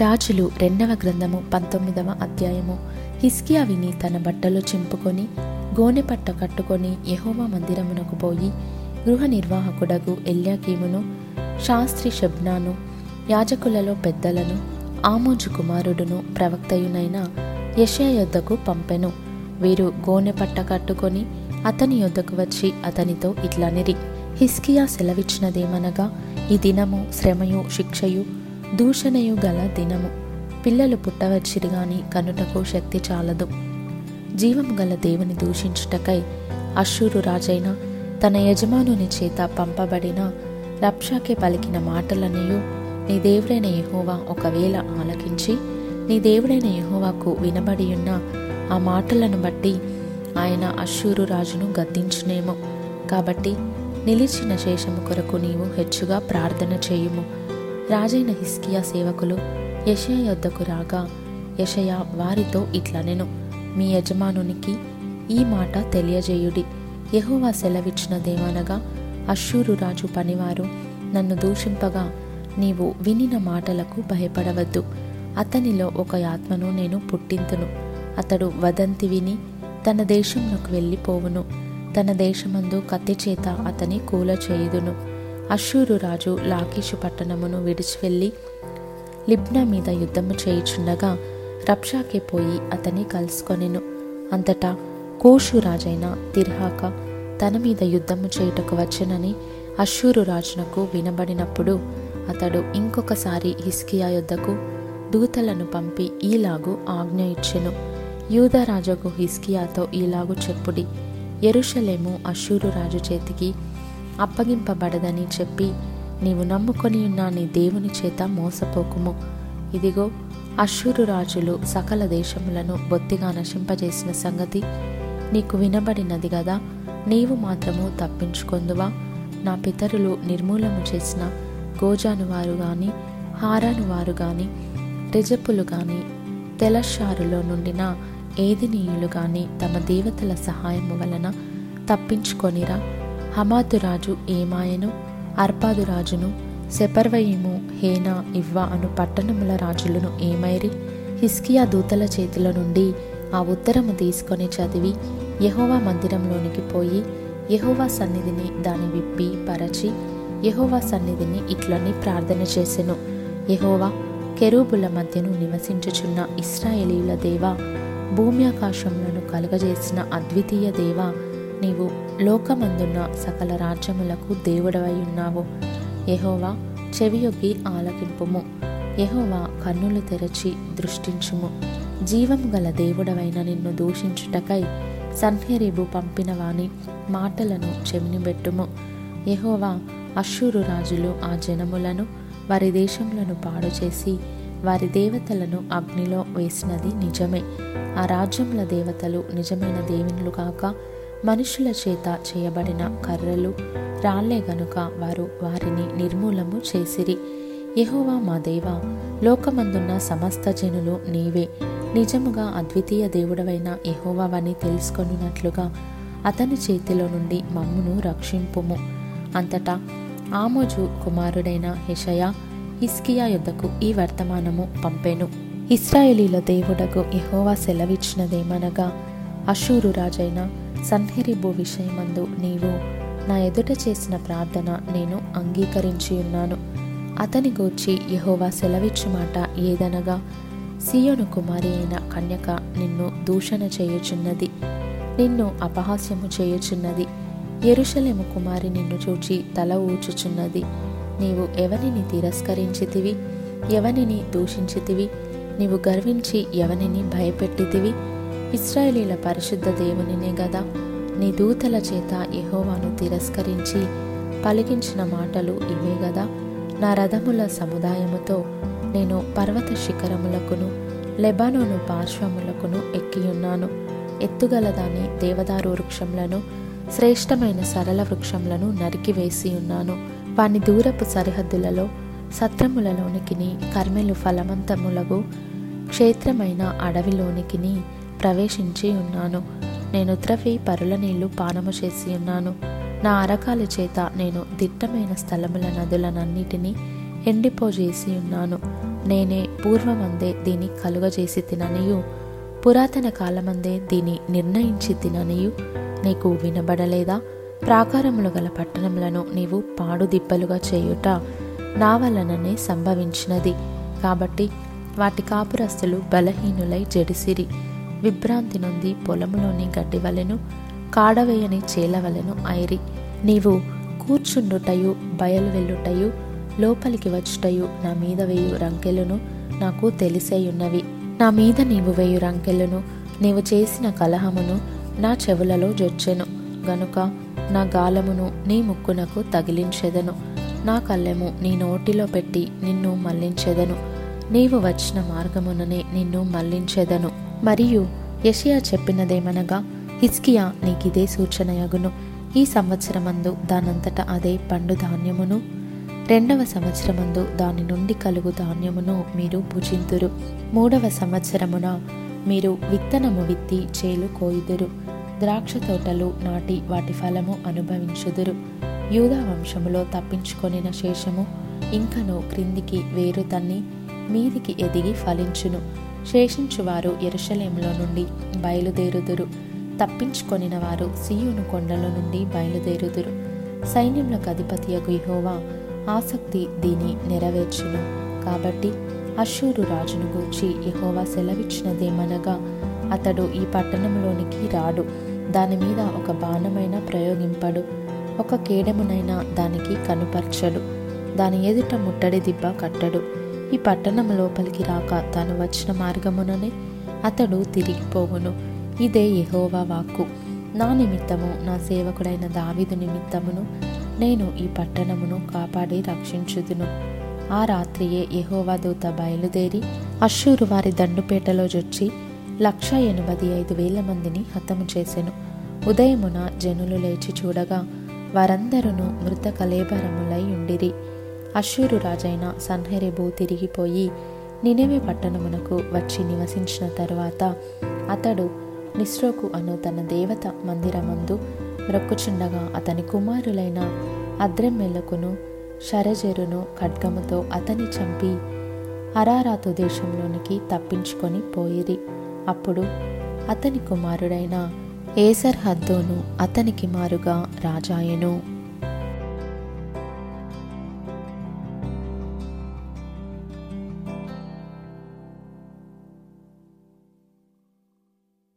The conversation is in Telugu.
రాజులు రెండవ గ్రంథము పంతొమ్మిదవ అధ్యాయము. హిస్కియా విని తన బట్టలు చింపుకొని గోనె పట్ట కట్టుకొని యెహోవా మందిరమునకు పోయి గృహ నిర్వాహకుడగు ఎల్యాకీమును శాస్త్రి షబ్నాను యాజకులలో పెద్దలను ఆమోజు కుమారుడును ప్రవక్తయునైన యెషయా యొద్దకు పంపెను. వీరు గోనె పట్ట కట్టుకొని అతని యొద్దకు వచ్చి అతనితో ఇట్లనిరి హిస్కియా సెలవిచ్చినదేమనగా ఈ దినము శ్రమయు శిక్షయు దూషణయు గల దినము. పిల్లలు పుట్టవచ్చిరి గాని కనుటకు శక్తి చాలదు. జీవము గల దేవుని దూషించుటకై అశ్షూరు రాజైన తన యజమానుని చేత పంపబడిన రప్షాకే పలికిన మాటలనియు నీ దేవుడైన యహోవా ఒకవేళ ఆలకించి నీ దేవుడైన యహోవాకు వినబడియున్న ఆ మాటలను బట్టి ఆయన అశ్షూరు రాజును గద్దించునేమో. కాబట్టి నిలిచిన శేషము కొరకు నీవు హెచ్చుగా ప్రార్థన చేయుము. రాజైన హిస్కియా సేవకులు యషయ యొద్దకు రాగా యషయ వారితో ఇట్లనెను మీ యజమానునికి ఈ మాట తెలియజేయుడి. ఎహోవా సెలవిచ్చిన దేవనగా అశ్షూరు రాజు పనివారు నన్ను దూషింపగా నీవు వినిన మాటలకు భయపడవద్దు. అతనిలో ఒక ఆత్మను నేను పుట్టింతును. అతడు వదంతి విని తన దేశంలోకి వెళ్ళిపోవును. తన దేశమందు కత్తి చేత అతని కూల చేయుదును అశూరు రాజు లాకీషు పట్టణమును విడిచి వెళ్ళి లిబ్నా మీద యుద్ధము చేయుచుండగా రప్షాకే పోయి అతని కలుసుకొనెను. అంతటా కోషు రాజైన తిర్హాక తన మీద యుద్ధము చేయుటకు వచ్చనని అశూరు రాజునకు వినబడినప్పుడు అతడు ఇంకొకసారి హిస్కియా యుద్ధకు దూతలను పంపి ఈలాగు ఆజ్ఞ ఇచ్చెను. యూదరాజుకు హిస్కియాతో ఈలాగు చెప్పుడి. ఎరుషలేము అశూరు రాజు చేతికి అప్పగింపబడదని చెప్పి నీవు నమ్ముకొని ఉన్న నీ దేవుని చేత మోసపోకుము. ఇదిగో అశ్షూరు రాజులు సకల దేశములను బొత్తిగా నశింపజేసిన సంగతి నీకు వినబడినది గదా. నీవు మాత్రము తప్పించుకొందువా? నా పితరులు నిర్మూలము చేసిన గోజాను వారు గాని హారాను వారు గాని రిజపులు గాని తెలషారులో నుండిన ఏదినీయులు గాని తమ దేవతల సహాయము వలన తప్పించుకొనిరా. హమాతు రాజు ఏమాయను అర్పాదు రాజును సెపర్వయిము హేనా ఇవ్వ అను పట్టణముల రాజులను ఏమైరి? హిస్కియా దూతల చేతుల నుండి ఆ ఉత్తరము తీసుకొని చదివి యహోవా మందిరంలోనికి పోయి యహోవా సన్నిధిని దాని విప్పి పరచి యహోవా సన్నిధిని ఇట్లని ప్రార్థన చేసెను. యహోవా కెరూబుల మధ్యను నివసించుచున్న ఇస్రాయేలీల దేవా భూమ్యాకాశములను కలుగజేసిన అద్వితీయ దేవా నీవు లోకమందున్న సకల రాజ్యములకు దేవుడవై ఉన్నావు యహోవా చెవియొగ్గి ఆలకింపుము. యహోవా కన్నులు తెరచి దృష్టించుము. జీవం గల దేవుడవైన నిన్ను దూషించుటకై సన్హెరీబు పంపిన వాని మాటలను చెవినిబెట్టుము. యహోవా అశ్షూరు రాజులు ఆ జనములను వారి దేశములను పాడు చేసి వారి దేవతలను అగ్నిలో వేసినది నిజమే. ఆ రాజ్యముల దేవతలు నిజమైన దేవునులు కాక మనుషుల చేత చేయబడిన కర్రలు రాళ్ళే గనుక వారు వారిని నిర్మూలము చేసిరి. యహోవా మా దేవ లోకమందున్న సమస్త జనులు నీవే. నిజముగా అద్వితీయ దేవుడవైన యెహోవావని తెలుసుకొనున్నట్లుగా అతని చేతిలో నుండి మమ్మును రక్షింపుము. అంతటా ఆమోజు కుమారుడైన హెషయా హిస్కియా యొద్దకు ఈ వర్తమానము పంపెను. ఇస్రాయేలీల దేవుడకు యహోవా సెలవిచ్చినదేమనగా అషూరు రాజైన సన్హెరిబు విషయమందు నీవు నా ఎదుట చేసిన ప్రార్థన నేను అంగీకరించి ఉన్నాను. అతని గూర్చి యహోవా సెలవిచ్చు మాట ఏదనగా సియోను కుమారి అయిన కన్యక నిన్ను దూషణ చేయుచున్నది నిన్ను అపహాస్యము చేయుచున్నది ఎరుషలేము కుమారి నిన్ను చూచి తల ఊచుచున్నది. నీవు ఎవనిని తిరస్కరించితివి? ఎవనిని దూషించితివి? నీవు గర్వించి ఎవనిని భయపెట్టితివి? ఇస్రాయేలీల పరిశుద్ధ దేవునినే గదా. నీ దూతల చేత యహోవాను తిరస్కరించి పలికించిన మాటలు ఇవే గదా. నా రథముల సముదాయముతో నేను పర్వత శిఖరములకును లెబానోను పార్శ్వములకును ఎక్కియున్నాను ఎత్తుగలదాని దేవదారు వృక్షములను శ్రేష్టమైన సరళ వృక్షములను నరికివేసి ఉన్నాను. వాని దూరపు సరిహద్దులలో సత్రములలోనికిని కర్మెలు ఫలవంతములగు క్షేత్రమైన అడవిలోనికిని ప్రవేశించి ఉన్నాను. నేను త్రవి పరుల నీళ్ళు పానము చేసి ఉన్నాను. నా అరకాల చేత నేను దిట్టమైన స్థలముల నదులనన్నిటినీ ఎండిపోజేసి ఉన్నాను. నేనే పూర్వమందే దీని కలుగజేసి తిననియు. పురాతన కాలమందే దీని నిర్ణయించి తిననియు. నీకు వినబడలేదా? ప్రాకారములు గల పట్టణములను నీవు పాడుదిబ్బలుగా చేయుట నా వలననే సంభవించినది. కాబట్టి వాటి కాపురస్తులు బలహీనులై జడిసిరి. విభ్రాంతి నుండి పొలంలోని గడ్డి వలెను కాడవేయని చేలవలెను ఐరి. నీవు కూర్చుండుటయు బయలు వెళ్ళుటయు లోపలికి వచ్చుటయు నా మీద వేయు రంకెలను నాకు తెలిసేయున్నవి. నా మీద నీవు వేయు రంకెలను నీవు చేసిన కలహమును నా చెవులలో జొచ్చెను. గనుక నా గాలమును నీ ముక్కునకు తగిలించెదను. నా కళ్ళెము నీ నోటిలో పెట్టి నిన్ను మళ్ళించెదను నీవు వచ్చిన మార్గముననే నిన్ను మళ్ళించెదను మరియు యషియా చెప్పినదేమనగా హిస్కియా నీకిదే సూచనయగును. ఈ సంవత్సరమందు దానంతట అదే పండు ధాన్యమును రెండవ సంవత్సరమందు దాని నుండి కలుగు ధాన్యమును మీరు భుజింతురు మూడవ సంవత్సరమున మీరు విత్తనము విత్తి చేలు కోయుదురు. ద్రాక్ష తోటలు నాటి వాటి ఫలము అనుభవించుదురు. యూదా వంశములో తప్పించుకొనిన శేషము ఇంకను క్రిందికి వేరు తన్ని మీదికి ఎదిగి ఫలించును. శేషించువారు ఎరుషలేములో నుండి బయలుదేరుదురు. తప్పించుకొనిన వారు సీయును కొండల నుండి బయలుదేరుదురు. సైన్యములకు అధిపతియగు యెహోవా ఆసక్తి దీని నెరవేర్చును. కాబట్టి అశూరు రాజును గూర్చి యహోవా సెలవిచ్చినదేమనగా అతడు ఈ పట్టణంలోనికి రాడు. దాని మీద ఒక బాణమైన ప్రయోగింపడు. ఒక కేడమునైనా దానికి కనుపర్చడు. దాని ఎదుట ముట్టడి దిబ్బ కట్టడు. ఈ పట్టణం లోపలికి రాక తాను వచ్చిన మార్గముననే అతడు తిరిగిపోవును ఇదే యహోవా వాక్కు. నా నిమిత్తము నా సేవకుడైన దావిదు నిమిత్తమును నేను ఈ పట్టణమును కాపాడి రక్షించుదును. ఆ రాత్రియే యహోవా దూత బయలుదేరి అశ్షూరు వారి దండుపేటలో జొచ్చి లక్ష ఎనభై ఐదు వేల మందిని హతము చేసెను. ఉదయమున జనులు లేచి చూడగా వారందరూ మృత కలేబరములై ఉండిరి. అశ్షూరు రాజైన సన్హెరెబు తిరిగిపోయి నినవే పట్టణమునకు వచ్చి నివసించిన తరువాత అతడు నిస్రోకు అను తన దేవత మందిరమందు మ్రొక్కుచుండగా అతని కుమారులైన అద్రెమ్మెలకును షరజెరును ఖడ్గముతో అతని చంపి అరారాతు దేశంలోనికి తప్పించుకొని పోయిరి. అప్పుడు అతని కుమారుడైన ఏసర్ హద్దోను అతనికి మారుగా రాజాయెను.